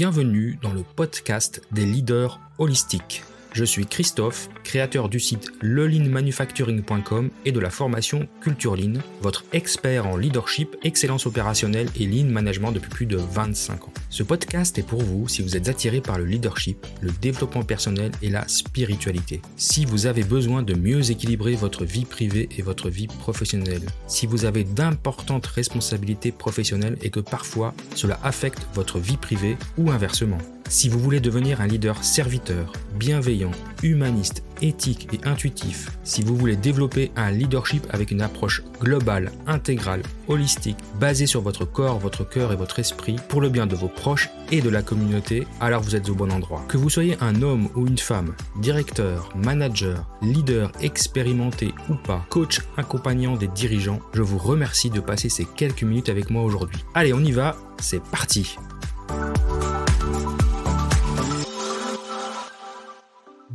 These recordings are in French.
Bienvenue dans le podcast des leaders holistiques. Je suis Christophe, créateur du site lelinmanufacturing.com et de la formation Culture Lean, votre expert en leadership, excellence opérationnelle et lean management depuis plus de 25 ans. Ce podcast est pour vous si vous êtes attiré par le leadership, le développement personnel et la spiritualité. Si vous avez besoin de mieux équilibrer votre vie privée et votre vie professionnelle. Si vous avez d'importantes responsabilités professionnelles et que parfois cela affecte votre vie privée ou inversement. Si vous voulez devenir un leader serviteur, bienveillant, humaniste, éthique et intuitif, si vous voulez développer un leadership avec une approche globale, intégrale, holistique, basée sur votre corps, votre cœur et votre esprit, pour le bien de vos proches et de la communauté, alors vous êtes au bon endroit. Que vous soyez un homme ou une femme, directeur, manager, leader expérimenté ou pas, coach accompagnant des dirigeants, je vous remercie de passer ces quelques minutes avec moi aujourd'hui. Allez, on y va, c'est parti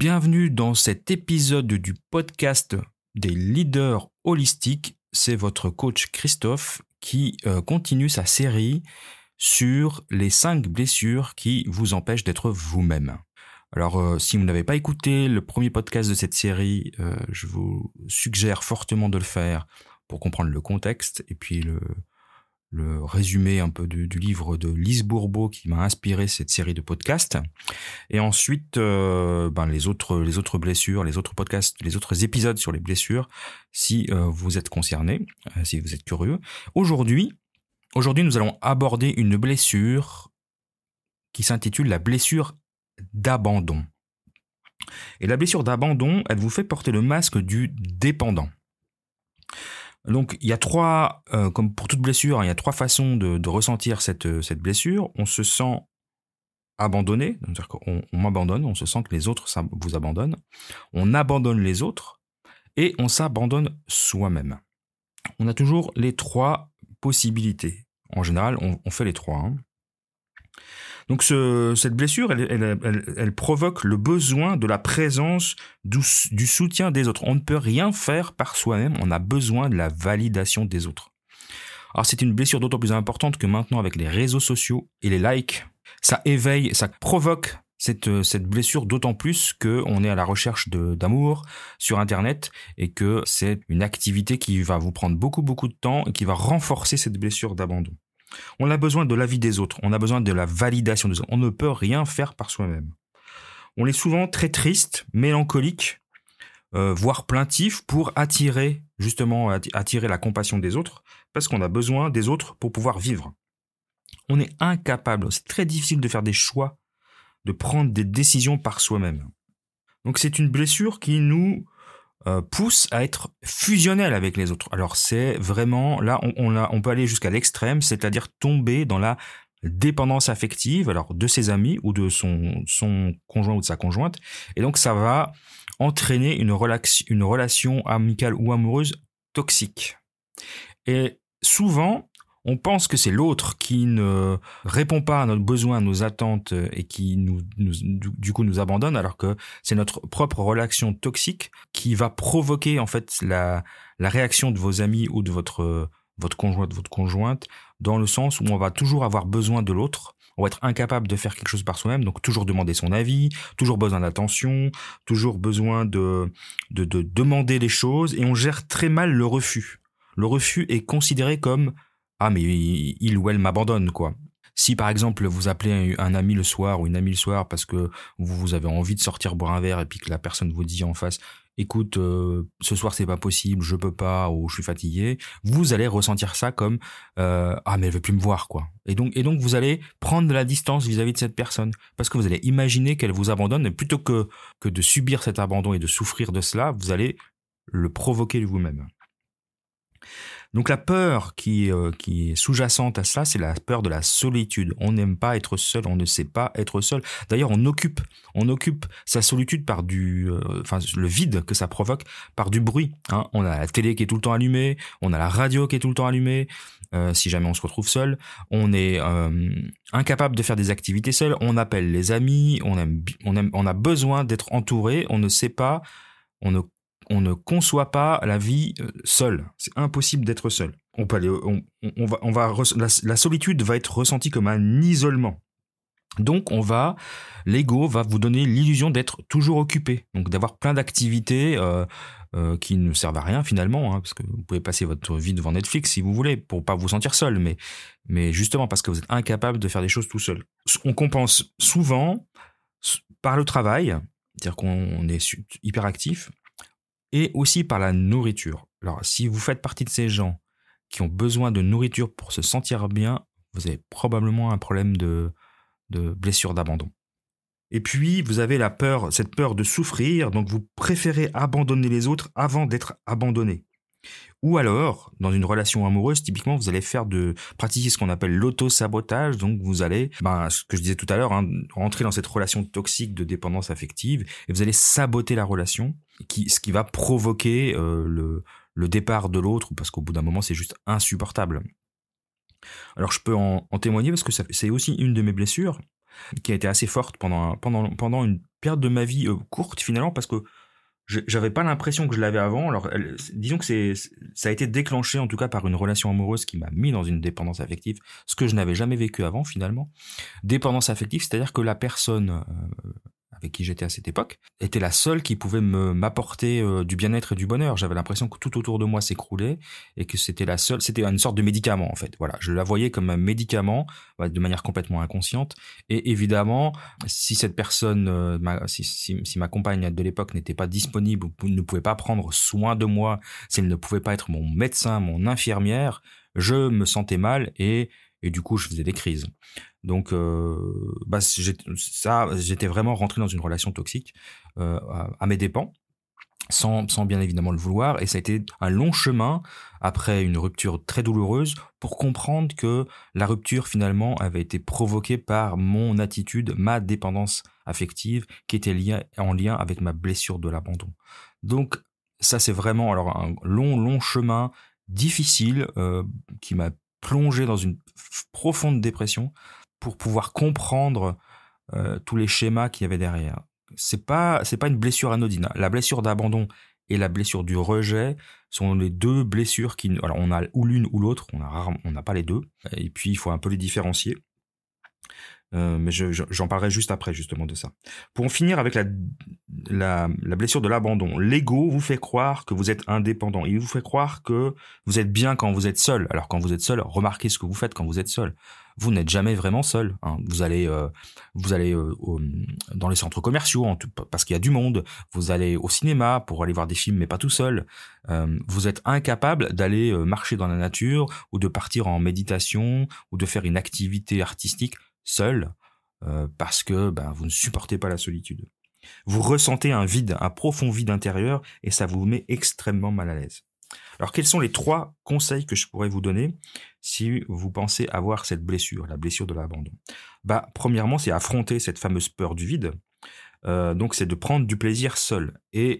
Bienvenue dans cet épisode du podcast des leaders holistiques. C'est votre coach Christophe qui euh, continue sa série sur les cinq blessures qui vous empêchent d'être vous-même. Alors, euh, si vous n'avez pas écouté le premier podcast de cette série, euh, je vous suggère fortement de le faire pour comprendre le contexte et puis le, le résumé un peu du, livre de Lise Bourbeau qui m'a inspiré cette série de podcasts. Et ensuite, euh, ben les autres les autres blessures, les autres podcasts, les autres épisodes sur les blessures, si euh, vous êtes concerné, euh, si vous êtes curieux. Aujourd'hui, aujourd'hui, nous allons aborder une blessure qui s'intitule la blessure d'abandon. Et la blessure d'abandon, elle vous fait porter le masque du dépendant. Donc il y a trois, euh, comme pour toute blessure, hein, il y a trois façons de, ressentir cette, euh, cette blessure. On se sent abandonné, on m'abandonne, on se sent que les autres vous abandonnent. On abandonne les autres et on s'abandonne soi-même. On a toujours les trois possibilités. En général, on, fait les trois. Hein. Donc cette blessure, elle, provoque le besoin de la présence du, soutien des autres. On ne peut rien faire par soi-même, on a besoin de la validation des autres. Alors c'est une blessure d'autant plus importante que maintenant avec les réseaux sociaux et les likes, ça éveille, ça provoque cette, cette blessure d'autant plus qu'on est à la recherche d'amour sur Internet et que c'est une activité qui va vous prendre beaucoup beaucoup de temps et qui va renforcer cette blessure d'abandon. On a besoin de l'avis des autres, on a besoin de la validation des autres. On ne peut rien faire par soi-même. On est souvent très triste, mélancolique, euh, voire plaintif pour attirer justement attirer la compassion des autres, parce qu'on a besoin des autres pour pouvoir vivre. On est incapable, c'est très difficile de faire des choix, de prendre des décisions par soi-même. Donc c'est une blessure qui nous euh, pousse à être fusionnel avec les autres. Alors c'est vraiment là on, peut aller jusqu'à l'extrême, c'est-à-dire tomber dans la dépendance affective, alors de ses amis ou de son, conjoint ou de sa conjointe, et donc ça va entraîner une relation amicale ou amoureuse toxique. Et souvent, on pense que c'est l'autre qui ne répond pas à notre besoin, à nos attentes et qui nous, du coup nous abandonne, alors que c'est notre propre relation toxique qui va provoquer en fait la, la réaction de vos amis ou de votre votre conjoint, de votre conjointe, dans le sens où on va toujours avoir besoin de l'autre. On va être incapable de faire quelque chose par soi-même, donc toujours demander son avis, toujours besoin d'attention, toujours besoin de, de, de demander des choses, et on gère très mal le refus. Le refus est considéré comme ah mais il ou elle m'abandonne quoi. Si par exemple vous appelez un ami le soir ou une amie le soir parce que vous avez envie de sortir boire un verre et puis que la personne vous dit en face écoute euh, ce soir c'est pas possible je peux pas ou je suis fatigué vous allez ressentir ça comme euh, ah mais elle veut plus me voir quoi et donc et donc vous allez prendre de la distance vis-à-vis -vis de cette personne parce que vous allez imaginer qu'elle vous abandonne et plutôt que que de subir cet abandon et de souffrir de cela vous allez le provoquer vous-même donc la peur qui, euh, qui est sous-jacente à cela, c'est la peur de la solitude. On n'aime pas être seul, on ne sait pas être seul. D'ailleurs, on occupe, on occupe sa solitude par du, euh, le vide que ça provoque par du bruit. Hein. On a la télé qui est tout le temps allumée, on a la radio qui est tout le temps allumée. Euh, si jamais on se retrouve seul, on est incapable de faire des activités seul. On appelle les amis, on aime, on on a besoin d'être entouré. On ne sait pas, on ne on ne conçoit pas la vie euh, seule. C'est impossible d'être seul. On va, on va, la, solitude va être ressentie comme un isolement. Donc on va, l'ego va vous donner l'illusion d'être toujours occupé, donc d'avoir plein d'activités euh, euh, qui ne servent à rien finalement, hein, parce que vous pouvez passer votre vie devant Netflix si vous voulez, pour pas vous sentir seul, mais, mais justement parce que vous êtes incapable de faire des choses tout seul. On compense souvent par le travail, c'est-à-dire qu'on est hyper actif, et aussi par la nourriture. Alors si vous faites partie de ces gens qui ont besoin de nourriture pour se sentir bien, vous avez probablement un problème de de blessures d'abandon. Et puis, vous avez la peur, cette peur de souffrir, donc vous préférez abandonner les autres avant d'être abandonné. Ou alors, dans une relation amoureuse, typiquement, vous allez faire de pratiquer ce qu'on appelle l'auto-sabotage. Donc, vous allez, ben, ce que je disais tout à l'heure, hein, rentrer dans cette relation toxique de dépendance affective et vous allez saboter la relation, ce qui va provoquer euh, le, départ de l'autre, parce qu'au bout d'un moment, c'est juste insupportable. Alors je peux en, témoigner parce que c'est aussi une de mes blessures qui a été assez forte pendant, une période de ma vie euh, courte finalement parce que j'avais pas l'impression que je l'avais avant. Alors disons que ça a été déclenché en tout cas par une relation amoureuse qui m'a mis dans une dépendance affective, ce que je n'avais jamais vécu avant finalement. Dépendance affective, c'est-à-dire que la personne euh, avec qui j'étais à cette époque, était la seule qui pouvait m'apporter euh, du bien-être et du bonheur. J'avais l'impression que tout autour de moi s'écroulait et que c'était la seule, c'était une sorte de médicament en fait. Voilà, je la voyais comme un médicament de manière complètement inconsciente. Et évidemment, si cette personne, euh, si, ma compagne de l'époque n'était pas disponible, ne pouvait pas prendre soin de moi, si elle ne pouvait pas être mon médecin, mon infirmière, je me sentais mal et et du coup je faisais des crises. Donc euh, bah, ça, j'étais vraiment rentré dans une relation toxique euh, à, mes dépens. Sans, sans bien évidemment le vouloir, et ça a été un long chemin après une rupture très douloureuse pour comprendre que la rupture finalement avait été provoquée par mon attitude, ma dépendance affective, qui était liée en lien avec ma blessure de l'abandon. Donc ça c'est vraiment alors un long long chemin difficile euh, qui m'a plongé dans une profonde dépression pour pouvoir comprendre euh, tous les schémas qu'il y avait derrière. C'est pas c'est pas une blessure anodine. La blessure d'abandon et la blessure du rejet sont les deux blessures qui alors on a ou l'une ou l'autre, on a on n'a pas les deux et puis il faut un peu les différencier. Euh, mais j'en parlerai juste après justement de ça. Pour en finir avec la, la, la blessure de l'abandon, l'ego vous fait croire que vous êtes indépendant. Il vous fait croire que vous êtes bien quand vous êtes seul. Alors quand vous êtes seul, remarquez ce que vous faites quand vous êtes seul. Vous n'êtes jamais vraiment seul. Hein. Vous allez, euh, vous allez euh, dans les centres commerciaux parce qu'il y a du monde. Vous allez au cinéma pour aller voir des films, mais pas tout seul. vous êtes incapable d'aller marcher dans la nature ou de partir en méditation ou de faire une activité artistique seul euh, parce que ben, vous ne supportez pas la solitude. Vous ressentez un vide, un profond vide intérieur et ça vous met extrêmement mal à l'aise. Alors quels sont les trois conseils que je pourrais vous donner si vous pensez avoir cette blessure, la blessure de l'abandon? Bah premièrement c'est affronter cette fameuse peur du vide. Euh, donc c'est de prendre du plaisir seul. Et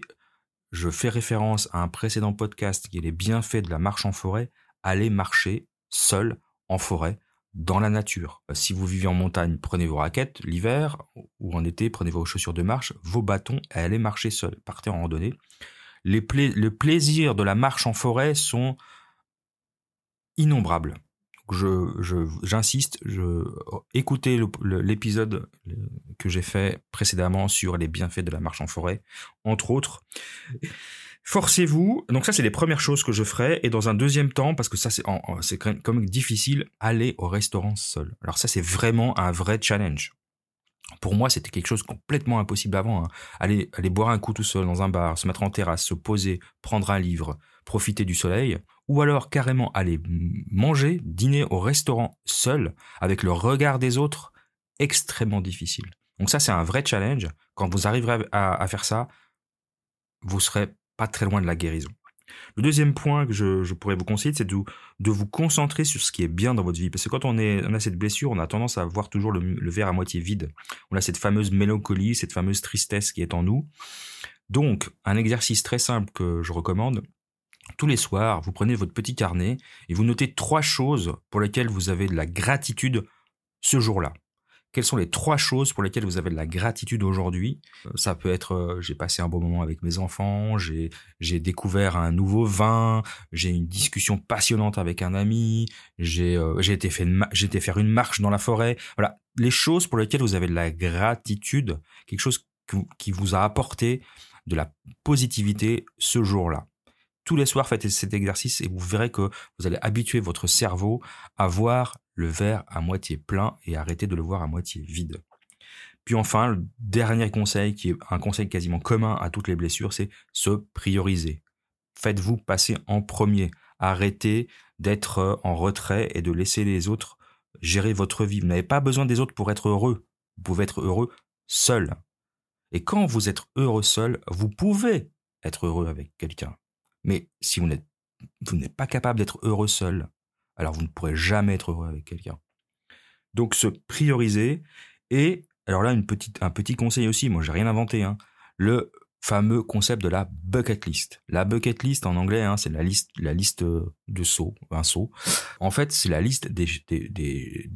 je fais référence à un précédent podcast qui est les bienfaits de la marche en forêt. Allez marcher seul en forêt dans la nature. Euh, si vous vivez en montagne, prenez vos raquettes l'hiver ou en été, prenez vos chaussures de marche, vos bâtons et allez marcher seul. Partez en randonnée. Les le plaisir de la marche en forêt sont innombrables. J'insiste, je, écoutez l'épisode que j'ai fait précédemment sur les bienfaits de la marche en forêt, entre autres. Forcez-vous. Donc ça, c'est les premières choses que je ferai. Et dans un deuxième temps, parce que ça, c'est, quand même difficile, aller au restaurant seul. Alors ça, c'est vraiment un vrai challenge. Pour moi, c'était quelque chose complètement impossible avant. Hein. Aller, boire un coup tout seul dans un bar, se mettre en terrasse, se poser, prendre un livre, profiter du soleil, ou alors carrément aller manger, dîner au restaurant seul, avec le regard des autres, extrêmement difficile. Donc ça, c'est un vrai challenge. Quand vous arriverez à faire ça, vous serez pas très loin de la guérison. Le deuxième point que je, pourrais vous conseiller, c'est de, vous concentrer sur ce qui est bien dans votre vie. Parce que quand on, est, on a cette blessure, on a tendance à voir toujours le, verre à moitié vide. On a cette fameuse mélancolie, cette fameuse tristesse qui est en nous. Donc, un exercice très simple que je recommande, tous les soirs, vous prenez votre petit carnet et vous notez trois choses pour lesquelles vous avez de la gratitude ce jour-là. Quelles sont les trois choses pour lesquelles vous avez de la gratitude aujourd'hui? Euh, Ça peut être euh, j'ai passé un bon moment avec mes enfants, j'ai découvert un nouveau vin, j'ai une discussion passionnante avec un ami, j'ai euh, été fait faire une marche dans la forêt. Voilà, les choses pour lesquelles vous avez de la gratitude, quelque chose qui vous a apporté de la positivité ce jour-là. Tous les soirs, faites cet exercice et vous verrez que vous allez habituer votre cerveau à voir le verre à moitié plein et arrêter de le voir à moitié vide. Puis enfin, le dernier conseil, qui est un conseil quasiment commun à toutes les blessures, c'est se prioriser. Faites-vous passer en premier. Arrêtez d'être en retrait et de laisser les autres gérer votre vie. Vous n'avez pas besoin des autres pour être heureux. Vous pouvez être heureux seul. Et quand vous êtes heureux seul, vous pouvez être heureux avec quelqu'un. Mais si vous n'êtes pas capable d'être heureux seul, alors vous ne pourrez jamais être heureux avec quelqu'un. Donc se prioriser et alors là un petit conseil aussi, moi j'ai rien inventé, hein, le fameux concept de la bucket list. La bucket list en anglais, hein, c'est la liste, liste de sauts, un saut. En fait, c'est la liste des,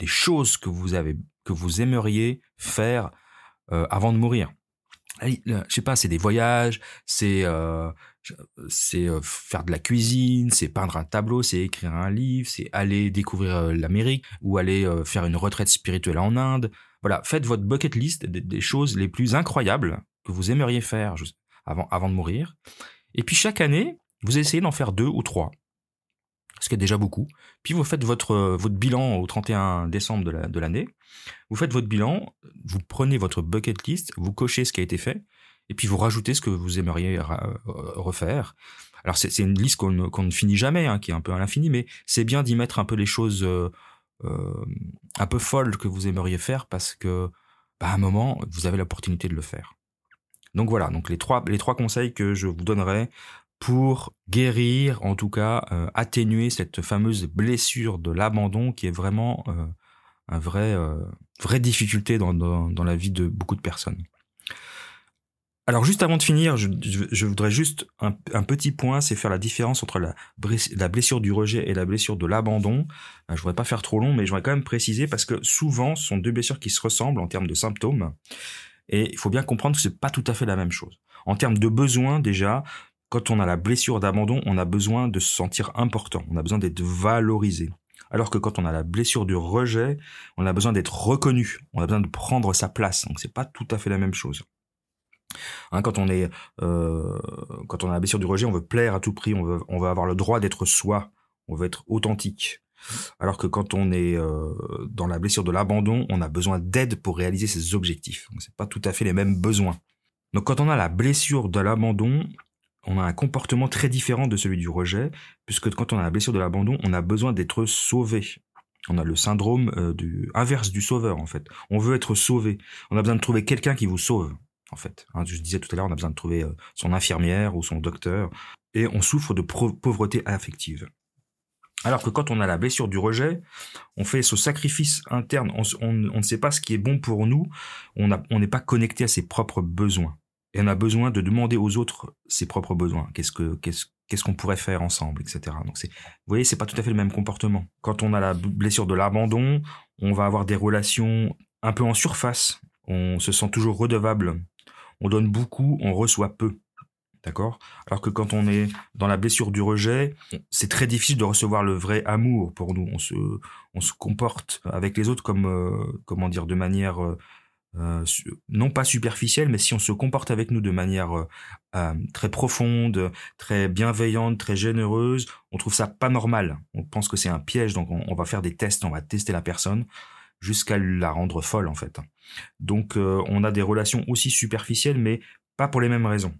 choses que vous avez, que vous aimeriez faire euh, avant de mourir. Je sais pas, c'est des voyages, c'est euh, c'est euh, faire de la cuisine, c'est peindre un tableau, c'est écrire un livre, c'est aller découvrir euh, l'Amérique ou aller euh, faire une retraite spirituelle en Inde. Voilà, faites votre bucket list des, choses les plus incroyables que vous aimeriez faire avant, avant de mourir. Et puis chaque année, vous essayez d'en faire deux ou trois, ce qui est déjà beaucoup. Puis vous faites votre, votre bilan au 31 décembre de l'année. vous faites votre bilan, vous prenez votre bucket list, vous cochez ce qui a été fait, et puis vous rajoutez ce que vous aimeriez refaire. Alors c'est une liste qu'on ne finit jamais, hein, qui est un peu à l'infini, mais c'est bien d'y mettre un peu les choses euh, euh, un peu folles que vous aimeriez faire parce que bah, à un moment vous avez l'opportunité de le faire. Donc voilà, donc les trois les trois conseils que je vous donnerai pour guérir, en tout cas euh, atténuer cette fameuse blessure de l'abandon qui est vraiment euh, un vrai vraie difficulté dans, dans, dans la vie de beaucoup de personnes. Alors juste avant de finir, je, voudrais juste un, petit point, c'est faire la différence entre la, blessure du rejet et la blessure de l'abandon. Euh, je voudrais pas faire trop long, mais je voudrais quand même préciser parce que souvent, ce sont deux blessures qui se ressemblent en termes de symptômes. Et il faut bien comprendre que c'est pas tout à fait la même chose. En termes de besoins, déjà, quand on a la blessure d'abandon, on a besoin de se sentir important. On a besoin d'être valorisé. Alors que quand on a la blessure du rejet, on a besoin d'être reconnu. On a besoin de prendre sa place. Donc c'est pas tout à fait la même chose. Hein, quand on est, euh, quand on a la blessure du rejet, on veut plaire à tout prix, on veut, on veut avoir le droit d'être soi, on veut être authentique. Alors que quand on est euh, dans la blessure de l'abandon, on a besoin d'aide pour réaliser ses objectifs. Donc c'est pas tout à fait les mêmes besoins. Donc quand on a la blessure de l'abandon, on a un comportement très différent de celui du rejet, puisque quand on a la blessure de l'abandon, on a besoin d'être sauvé. On a le syndrome euh, du inverse du sauveur en fait. On veut être sauvé. On a besoin de trouver quelqu'un qui vous sauve en fait. Hein, je disais tout à l'heure, on a besoin de trouver euh, son infirmière ou son docteur, et on souffre de pauvreté affective. Alors que quand on a la blessure du rejet, on fait ce sacrifice interne, on, ne sait pas ce qui est bon pour nous, on n'est pas connecté à ses propres besoins. Et on a besoin de demander aux autres ses propres besoins. Qu'est-ce que qu'est-ce qu'on pourrait faire ensemble, etc. Donc c'est, vous voyez, c'est pas tout à fait le même comportement. Quand on a la blessure de l'abandon, on va avoir des relations un peu en surface. On se sent toujours redevable on donne beaucoup, on reçoit peu. D'accord? Alors que quand on est dans la blessure du rejet, c'est très difficile de recevoir le vrai amour pour nous. On se, on se comporte avec les autres comme, euh, comment dire, de manière euh, euh, non pas superficielle, mais si on se comporte avec nous de manière très profonde, très bienveillante, très généreuse, on trouve ça pas normal. On pense que c'est un piège, donc on, va faire des tests, on va tester la personne jusqu'à la rendre folle en fait. Donc euh, on a des relations aussi superficielles, mais pas pour les mêmes raisons.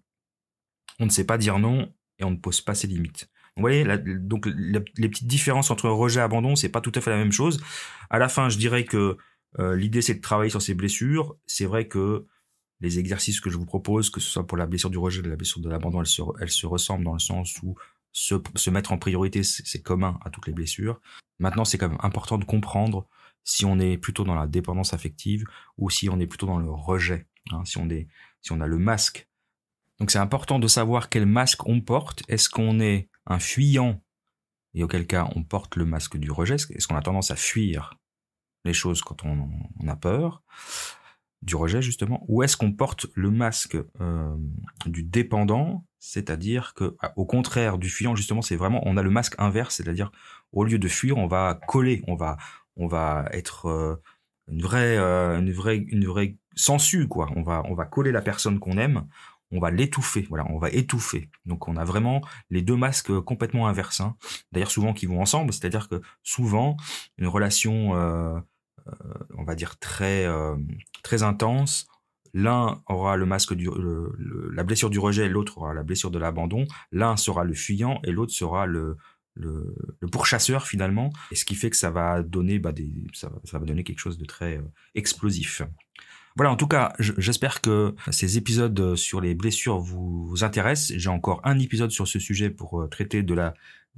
On ne sait pas dire non et on ne pose pas ses limites. Vous voyez, donc les petites différences entre rejet et abandon, c'est pas tout à fait la même chose. À la fin, je dirais que euh, l'idée c'est de travailler sur ces blessures. C'est vrai que les exercices que je vous propose, que ce soit pour la blessure du rejet la blessure de l'abandon, elles se, ressemblent dans le sens où se, se mettre en priorité, c'est commun à toutes les blessures. Maintenant, c'est quand même important de comprendre si on est plutôt dans la dépendance affective ou si on est plutôt dans le rejet, hein, si, on est, si on a le masque. Donc c'est important de savoir quel masque on porte. Est-ce qu'on est un fuyant et auquel cas on porte le masque du rejet? Est-ce qu'on a tendance à fuir? Les choses quand on, a peur du rejet justement, ou est-ce qu'on porte le masque euh, du dépendant, c'est-à-dire que au contraire du fuyant justement, c'est vraiment on a le masque inverse, c'est-à-dire au lieu de fuir, on va coller, on va on va être euh, une vraie une vraie une vraie sensu quoi, on va on va coller la personne qu'on aime, on va l'étouffer, voilà, on va étouffer. Donc on a vraiment les deux masques complètement inverses. Hein. D'ailleurs souvent qui vont ensemble, c'est-à-dire que souvent une relation, euh, euh, on va dire très euh, très intense, l'un aura le masque du la blessure du rejet, l'autre aura la blessure de l'abandon. L'un sera le fuyant et l'autre sera le, le, pourchasseur finalement. Et ce qui fait que ça va donner bah, des, ça, va donner quelque chose de très explosif. Voilà, en tout cas, j'espère que ces épisodes sur les blessures vous, intéressent. J'ai encore un épisode sur ce sujet pour euh, traiter de la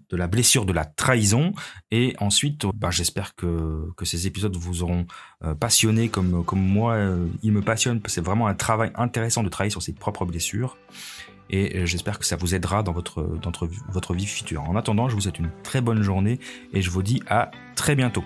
de la blessure de la trahison. Et ensuite bah, j'espère que, ces épisodes vous auront euh, passionné comme, moi euh, il me passionne c'est vraiment un travail intéressant de travailler sur ses propres blessures. Et j'espère que ça vous aidera dans votre vie future. En attendant je vous souhaite une très bonne journée et je vous dis à très bientôt